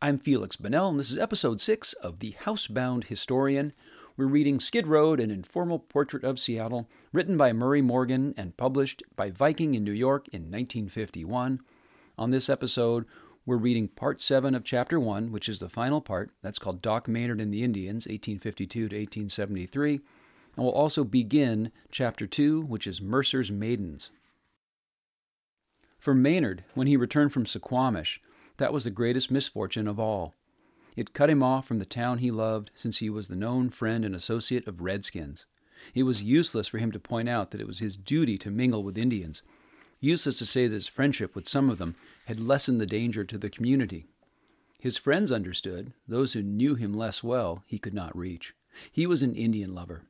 I'm Felix Bonnell, and this is episode 6 of The Housebound Historian. We're reading Skid Road, an informal portrait of Seattle, written by Murray Morgan and published by Viking in New York in 1951. On this episode, we're reading part 7 of chapter 1, which is the final part. That's called Doc Maynard and the Indians, 1852 to 1873. And we'll also begin chapter 2, which is Mercer's Maidens. For Maynard, when he returned from Suquamish, that was the greatest misfortune of all. It cut him off from the town he loved, since he was the known friend and associate of redskins. It was useless for him to point out that it was his duty to mingle with Indians, useless to say that his friendship with some of them had lessened the danger to the community. His friends understood, those who knew him less well he could not reach. He was an Indian lover.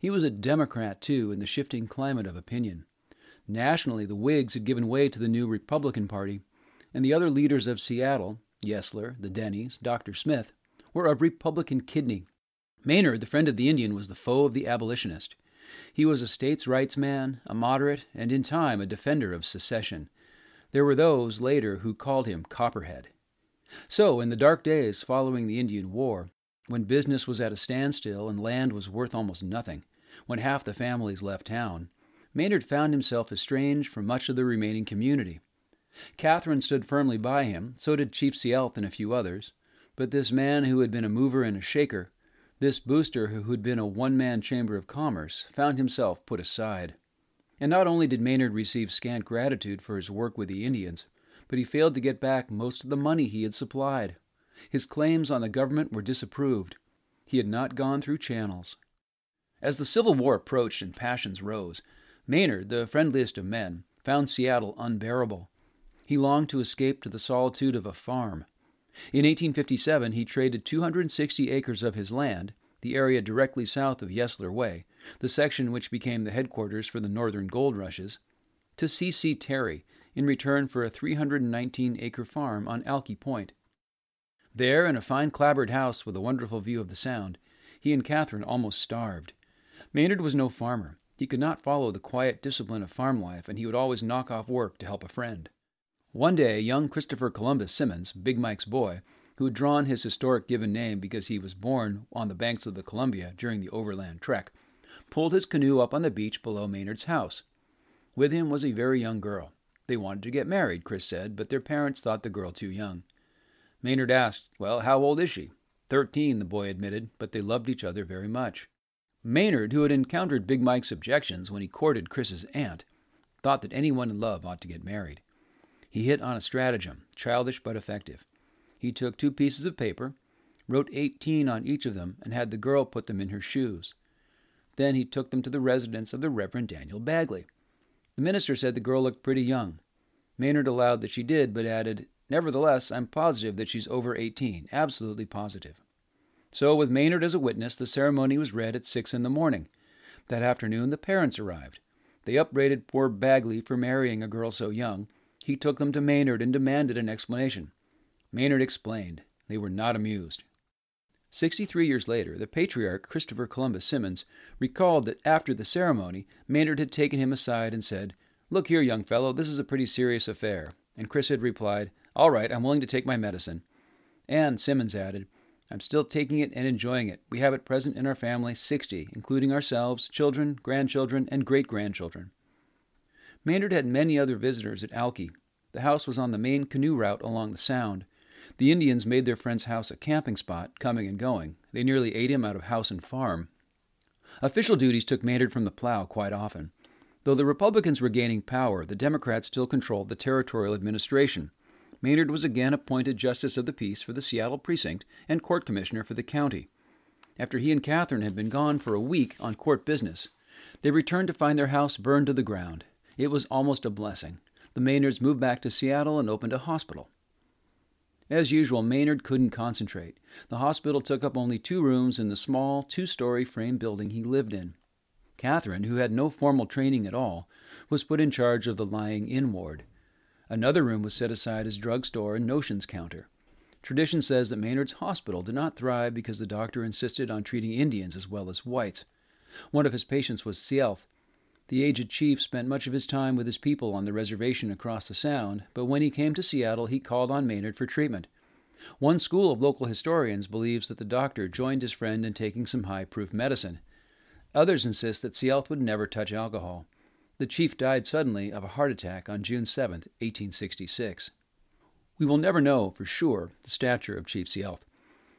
He was a Democrat, too, in the shifting climate of opinion. Nationally, the Whigs had given way to the new Republican Party, and the other leaders of Seattle, Yesler, the Denny's, Dr. Smith, were of Republican kidney. Maynard, the friend of the Indian, was the foe of the abolitionist. He was a states' rights man, a moderate, and in time a defender of secession. There were those, later, who called him Copperhead. So, in the dark days following the Indian War, when business was at a standstill and land was worth almost nothing, when half the families left town, Maynard found himself estranged from much of the remaining community. Catherine stood firmly by him, so did Chief Sealth and a few others. But this man who had been a mover and a shaker, this booster who had been a one man chamber of commerce, found himself put aside. And not only did Maynard receive scant gratitude for his work with the Indians, but he failed to get back most of the money he had supplied. His claims on the government were disapproved. He had not gone through channels. As the Civil War approached and passions rose, Maynard, the friendliest of men, found Seattle unbearable. He longed to escape to the solitude of a farm. In 1857, he traded 260 acres of his land, the area directly south of Yesler Way, the section which became the headquarters for the northern gold rushes, to C.C. Terry in return for a 319 acre farm on Alki Point. There, in a fine clapboard house with a wonderful view of the Sound, he and Catherine almost starved. Maynard was no farmer. He could not follow the quiet discipline of farm life, and he would always knock off work to help a friend. One day, young Christopher Columbus Simmons, Big Mike's boy, who had drawn his historic given name because he was born on the banks of the Columbia during the overland trek, pulled his canoe up on the beach below Maynard's house. With him was a very young girl. They wanted to get married, Chris said, but their parents thought the girl too young. Maynard asked, Well, how old is she? Thirteen, the boy admitted, but they loved each other very much. Maynard, who had encountered Big Mike's objections when he courted Chris's aunt, thought that anyone in love ought to get married. He hit on a stratagem, childish but effective. He took two pieces of paper, wrote 18 on each of them, and had the girl put them in her shoes. Then he took them to the residence of the Reverend Daniel Bagley. The minister said the girl looked pretty young. Maynard allowed that she did, but added, Nevertheless, I'm positive that she's over 18, absolutely positive. So, with Maynard as a witness, the ceremony was read at six in the morning. That afternoon, the parents arrived. They upbraided poor Bagley for marrying a girl so young, he took them to Maynard and demanded an explanation. Maynard explained. They were not amused. Sixty three years later, the patriarch, Christopher Columbus Simmons, recalled that after the ceremony, Maynard had taken him aside and said, Look here, young fellow, this is a pretty serious affair. And Chris had replied, All right, I'm willing to take my medicine. And Simmons added, I'm still taking it and enjoying it. We have at present in our family 60, including ourselves, children, grandchildren, and great grandchildren. Maynard had many other visitors at Alki. The house was on the main canoe route along the Sound. The Indians made their friend's house a camping spot, coming and going. They nearly ate him out of house and farm. Official duties took Maynard from the plow quite often. Though the Republicans were gaining power, the Democrats still controlled the territorial administration. Maynard was again appointed Justice of the Peace for the Seattle precinct and Court Commissioner for the county. After he and Catherine had been gone for a week on court business, they returned to find their house burned to the ground. It was almost a blessing. The Maynards moved back to Seattle and opened a hospital. As usual, Maynard couldn't concentrate. The hospital took up only two rooms in the small, two story frame building he lived in. Catherine, who had no formal training at all, was put in charge of the lying in ward. Another room was set aside as drugstore and notions counter. Tradition says that Maynard's hospital did not thrive because the doctor insisted on treating Indians as well as whites. One of his patients was Sealth, the aged chief spent much of his time with his people on the reservation across the Sound, but when he came to Seattle, he called on Maynard for treatment. One school of local historians believes that the doctor joined his friend in taking some high proof medicine. Others insist that Sealth would never touch alcohol. The chief died suddenly of a heart attack on June 7, 1866. We will never know for sure the stature of Chief Sealth.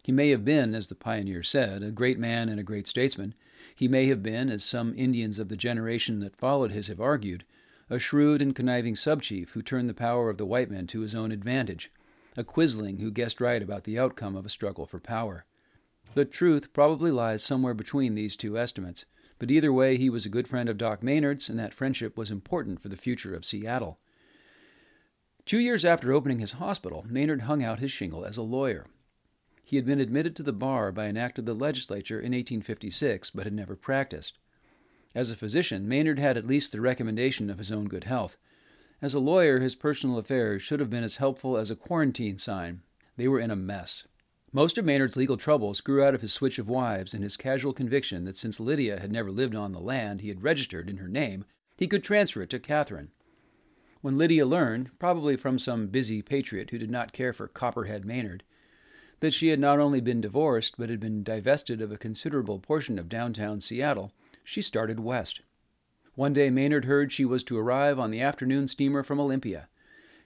He may have been, as the pioneer said, a great man and a great statesman. He may have been, as some Indians of the generation that followed his have argued, a shrewd and conniving subchief who turned the power of the white men to his own advantage, a quisling who guessed right about the outcome of a struggle for power. The truth probably lies somewhere between these two estimates, but either way, he was a good friend of Doc Maynard's, and that friendship was important for the future of Seattle. Two years after opening his hospital, Maynard hung out his shingle as a lawyer. He had been admitted to the bar by an act of the legislature in 1856, but had never practiced. As a physician, Maynard had at least the recommendation of his own good health. As a lawyer, his personal affairs should have been as helpful as a quarantine sign. They were in a mess. Most of Maynard's legal troubles grew out of his switch of wives and his casual conviction that since Lydia had never lived on the land he had registered in her name, he could transfer it to Catherine. When Lydia learned, probably from some busy patriot who did not care for Copperhead Maynard, that she had not only been divorced but had been divested of a considerable portion of downtown Seattle, she started west. One day Maynard heard she was to arrive on the afternoon steamer from Olympia.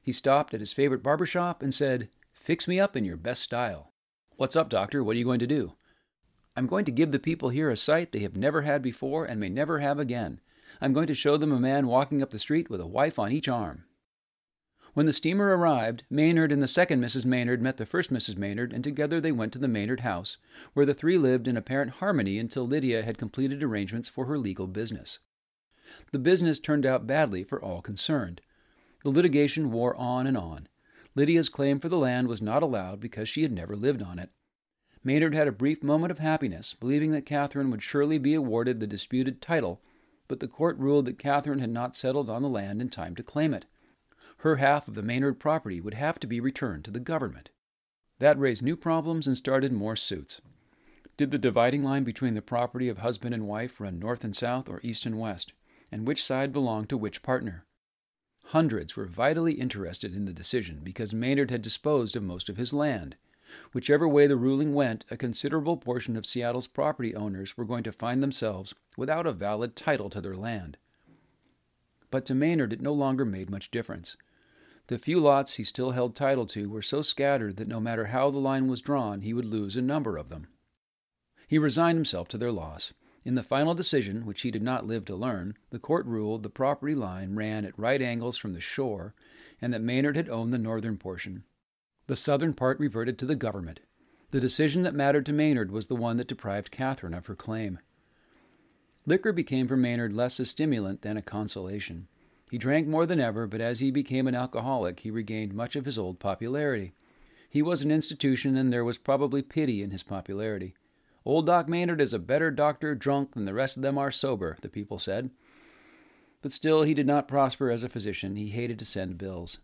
He stopped at his favorite barber shop and said, Fix me up in your best style. What's up, doctor? What are you going to do? I'm going to give the people here a sight they have never had before and may never have again. I'm going to show them a man walking up the street with a wife on each arm. When the steamer arrived, Maynard and the second Mrs. Maynard met the first Mrs. Maynard, and together they went to the Maynard house, where the three lived in apparent harmony until Lydia had completed arrangements for her legal business. The business turned out badly for all concerned. The litigation wore on and on. Lydia's claim for the land was not allowed because she had never lived on it. Maynard had a brief moment of happiness, believing that Catherine would surely be awarded the disputed title, but the court ruled that Catherine had not settled on the land in time to claim it. Her half of the Maynard property would have to be returned to the government. That raised new problems and started more suits. Did the dividing line between the property of husband and wife run north and south or east and west? And which side belonged to which partner? Hundreds were vitally interested in the decision because Maynard had disposed of most of his land. Whichever way the ruling went, a considerable portion of Seattle's property owners were going to find themselves without a valid title to their land. But to Maynard it no longer made much difference. The few lots he still held title to were so scattered that no matter how the line was drawn, he would lose a number of them. He resigned himself to their loss. In the final decision, which he did not live to learn, the court ruled the property line ran at right angles from the shore and that Maynard had owned the northern portion. The southern part reverted to the government. The decision that mattered to Maynard was the one that deprived Catherine of her claim. Liquor became for Maynard less a stimulant than a consolation. He drank more than ever, but as he became an alcoholic, he regained much of his old popularity. He was an institution, and there was probably pity in his popularity. Old Doc Maynard is a better doctor drunk than the rest of them are sober, the people said. But still, he did not prosper as a physician. He hated to send bills.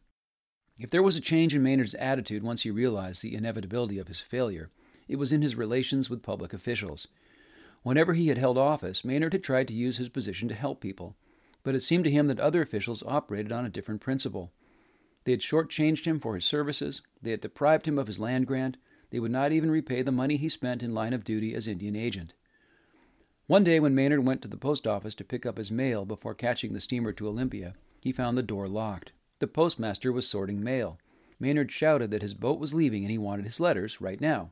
If there was a change in Maynard's attitude once he realized the inevitability of his failure, it was in his relations with public officials. Whenever he had held office, Maynard had tried to use his position to help people, but it seemed to him that other officials operated on a different principle. They had shortchanged him for his services, they had deprived him of his land grant, they would not even repay the money he spent in line of duty as Indian agent. One day, when Maynard went to the post office to pick up his mail before catching the steamer to Olympia, he found the door locked. The postmaster was sorting mail. Maynard shouted that his boat was leaving and he wanted his letters right now.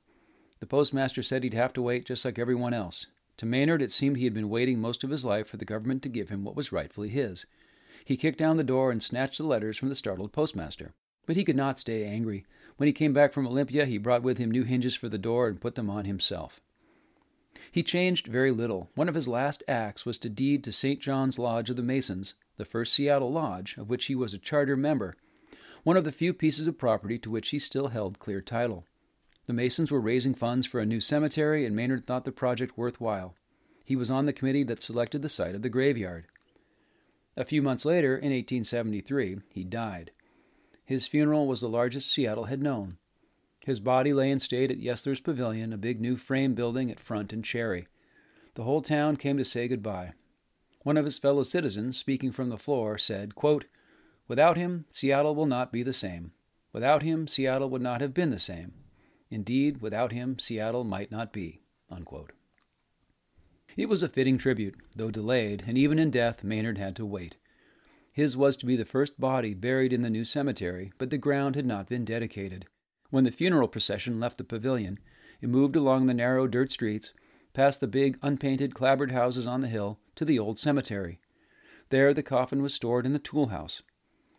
The postmaster said he'd have to wait just like everyone else. To Maynard, it seemed he had been waiting most of his life for the government to give him what was rightfully his. He kicked down the door and snatched the letters from the startled postmaster. But he could not stay angry. When he came back from Olympia, he brought with him new hinges for the door and put them on himself. He changed very little. One of his last acts was to deed to St. John's Lodge of the Masons, the first Seattle lodge, of which he was a charter member, one of the few pieces of property to which he still held clear title. The Masons were raising funds for a new cemetery, and Maynard thought the project worthwhile. He was on the committee that selected the site of the graveyard. A few months later, in 1873, he died. His funeral was the largest Seattle had known. His body lay in state at Yesler's Pavilion, a big new frame building at Front and Cherry. The whole town came to say goodbye. One of his fellow citizens, speaking from the floor, said, quote, Without him, Seattle will not be the same. Without him, Seattle would not have been the same. Indeed, without him, Seattle might not be. Unquote. It was a fitting tribute, though delayed, and even in death, Maynard had to wait. His was to be the first body buried in the new cemetery, but the ground had not been dedicated. When the funeral procession left the pavilion, it moved along the narrow dirt streets, past the big, unpainted, clapboard houses on the hill, to the old cemetery. There the coffin was stored in the tool house.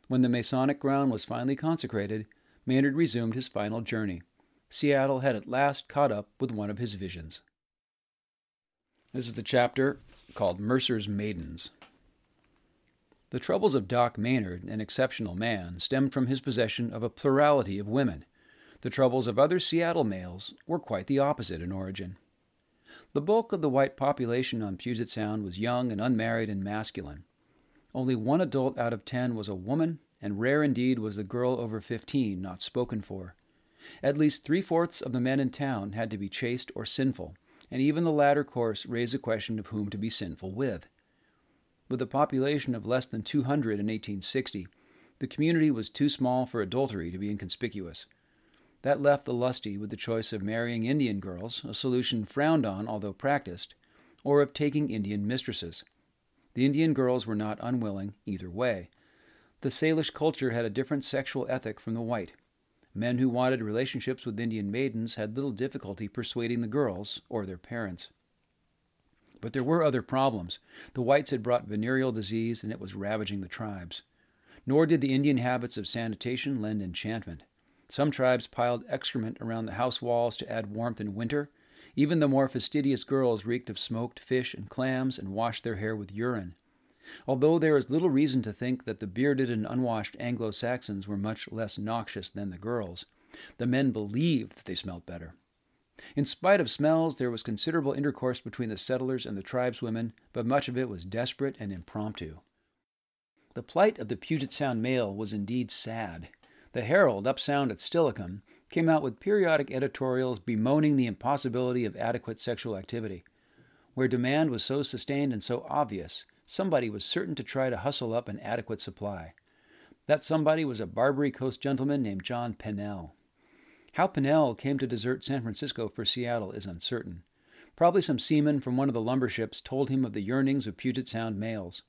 When the Masonic ground was finally consecrated, Maynard resumed his final journey. Seattle had at last caught up with one of his visions. This is the chapter called Mercer's Maidens. The troubles of Doc Maynard, an exceptional man, stemmed from his possession of a plurality of women. The troubles of other Seattle males were quite the opposite in origin. The bulk of the white population on Puget Sound was young and unmarried and masculine. Only one adult out of ten was a woman, and rare indeed was the girl over fifteen not spoken for. At least three fourths of the men in town had to be chaste or sinful, and even the latter course raised the question of whom to be sinful with. With a population of less than 200 in 1860, the community was too small for adultery to be inconspicuous. That left the lusty with the choice of marrying Indian girls, a solution frowned on although practiced, or of taking Indian mistresses. The Indian girls were not unwilling either way. The Salish culture had a different sexual ethic from the white. Men who wanted relationships with Indian maidens had little difficulty persuading the girls or their parents. But there were other problems. The whites had brought venereal disease and it was ravaging the tribes. Nor did the Indian habits of sanitation lend enchantment. Some tribes piled excrement around the house walls to add warmth in winter. Even the more fastidious girls reeked of smoked fish and clams and washed their hair with urine. Although there is little reason to think that the bearded and unwashed Anglo Saxons were much less noxious than the girls, the men believed that they smelt better. In spite of smells, there was considerable intercourse between the settlers and the tribeswomen, but much of it was desperate and impromptu. The plight of the Puget Sound male was indeed sad. The Herald, up sound at Steilacoom, came out with periodic editorials bemoaning the impossibility of adequate sexual activity. Where demand was so sustained and so obvious, somebody was certain to try to hustle up an adequate supply. That somebody was a Barbary Coast gentleman named John Pennell. How Pennell came to desert San Francisco for Seattle is uncertain. Probably some seaman from one of the lumber ships told him of the yearnings of Puget Sound males.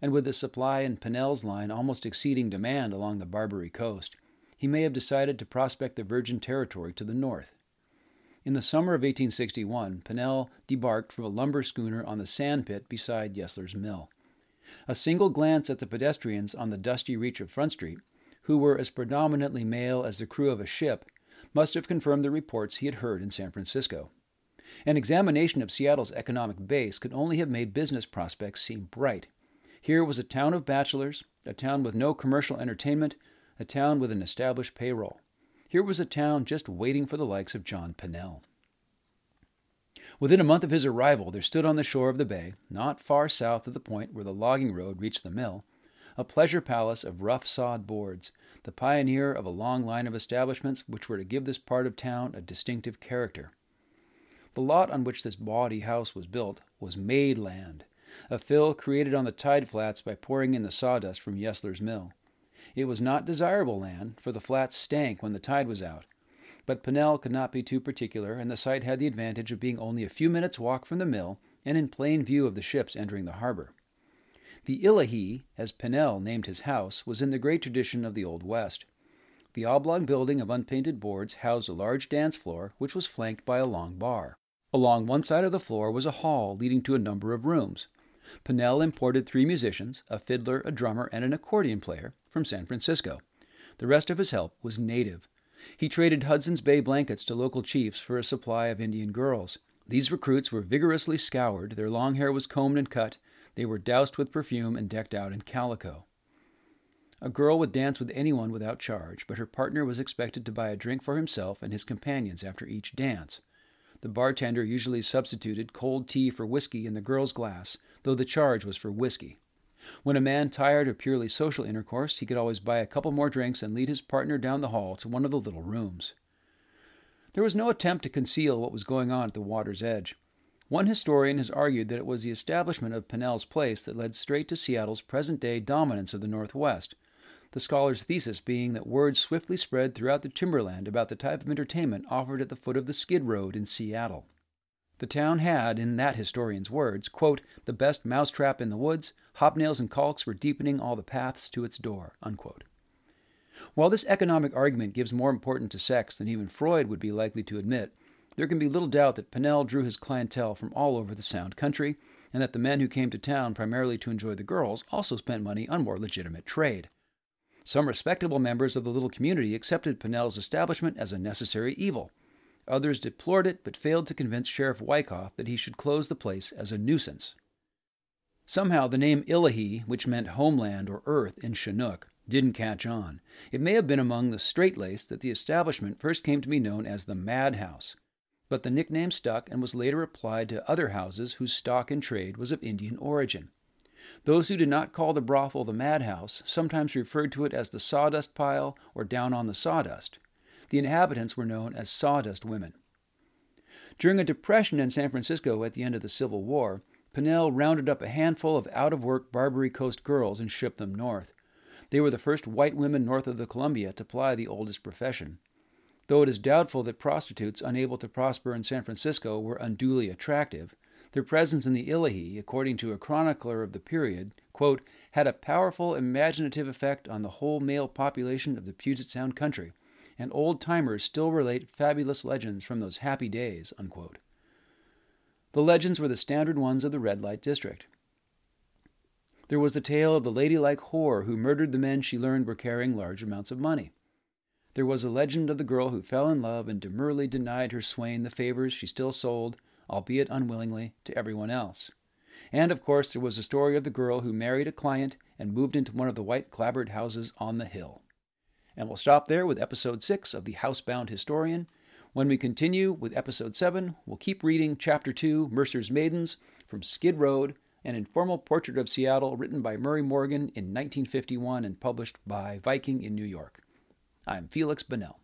And with the supply in Pennell's line almost exceeding demand along the Barbary Coast, he may have decided to prospect the Virgin Territory to the north. In the summer of 1861, Pennell debarked from a lumber schooner on the sand pit beside Yesler's Mill. A single glance at the pedestrians on the dusty reach of Front Street, who were as predominantly male as the crew of a ship, must have confirmed the reports he had heard in San Francisco. An examination of Seattle's economic base could only have made business prospects seem bright. Here was a town of bachelors, a town with no commercial entertainment, a town with an established payroll. Here was a town just waiting for the likes of John Pennell. Within a month of his arrival, there stood on the shore of the bay, not far south of the point where the logging road reached the mill, a pleasure palace of rough sawed boards, the pioneer of a long line of establishments which were to give this part of town a distinctive character. The lot on which this bawdy house was built was made land, a fill created on the tide flats by pouring in the sawdust from Yesler's mill. It was not desirable land, for the flats stank when the tide was out. But Pennell could not be too particular, and the site had the advantage of being only a few minutes' walk from the mill and in plain view of the ships entering the harbor. The Illahee, as Pennell named his house, was in the great tradition of the Old West. The oblong building of unpainted boards housed a large dance floor, which was flanked by a long bar. Along one side of the floor was a hall leading to a number of rooms. Pennell imported three musicians, a fiddler, a drummer, and an accordion player, from San Francisco. The rest of his help was native. He traded Hudson's Bay blankets to local chiefs for a supply of Indian girls. These recruits were vigorously scoured, their long hair was combed and cut, they were doused with perfume and decked out in calico. A girl would dance with anyone without charge, but her partner was expected to buy a drink for himself and his companions after each dance. The bartender usually substituted cold tea for whiskey in the girl's glass, though the charge was for whiskey. When a man tired of purely social intercourse, he could always buy a couple more drinks and lead his partner down the hall to one of the little rooms. There was no attempt to conceal what was going on at the water's edge. One historian has argued that it was the establishment of Pennell's Place that led straight to Seattle's present day dominance of the Northwest. the scholar's thesis being that word swiftly spread throughout the timberland about the type of entertainment offered at the foot of the Skid Road in Seattle. The town had, in that historian's words, quote, the best mousetrap in the woods, hobnails and calks were deepening all the paths to its door. Unquote. While this economic argument gives more importance to sex than even Freud would be likely to admit, there can be little doubt that Pennell drew his clientele from all over the Sound country, and that the men who came to town primarily to enjoy the girls also spent money on more legitimate trade. Some respectable members of the little community accepted Pennell's establishment as a necessary evil. Others deplored it but failed to convince Sheriff Wyckoff that he should close the place as a nuisance. Somehow, the name Illahee, which meant homeland or earth in Chinook, didn't catch on. It may have been among the straight laced that the establishment first came to be known as the Madhouse, but the nickname stuck and was later applied to other houses whose stock and trade was of Indian origin. Those who did not call the brothel the madhouse sometimes referred to it as the sawdust pile or down on the sawdust. The inhabitants were known as sawdust women. During a depression in San Francisco at the end of the Civil War, Pennell rounded up a handful of out of work Barbary Coast girls and shipped them north. They were the first white women north of the Columbia to ply the oldest profession. Though it is doubtful that prostitutes unable to prosper in San Francisco were unduly attractive, their presence in the Illahee, according to a chronicler of the period, quote, had a powerful imaginative effect on the whole male population of the Puget Sound country, and old timers still relate fabulous legends from those happy days. Unquote. The legends were the standard ones of the red light district. There was the tale of the ladylike whore who murdered the men she learned were carrying large amounts of money. There was a legend of the girl who fell in love and demurely denied her swain the favors she still sold albeit unwillingly, to everyone else. And of course, there was the story of the girl who married a client and moved into one of the white clapboard houses on the hill. And we'll stop there with episode 6 of The Housebound Historian. When we continue with episode 7, we'll keep reading chapter 2, Mercer's Maidens, from Skid Road, an informal portrait of Seattle written by Murray Morgan in 1951 and published by Viking in New York. I'm Felix Bonnell.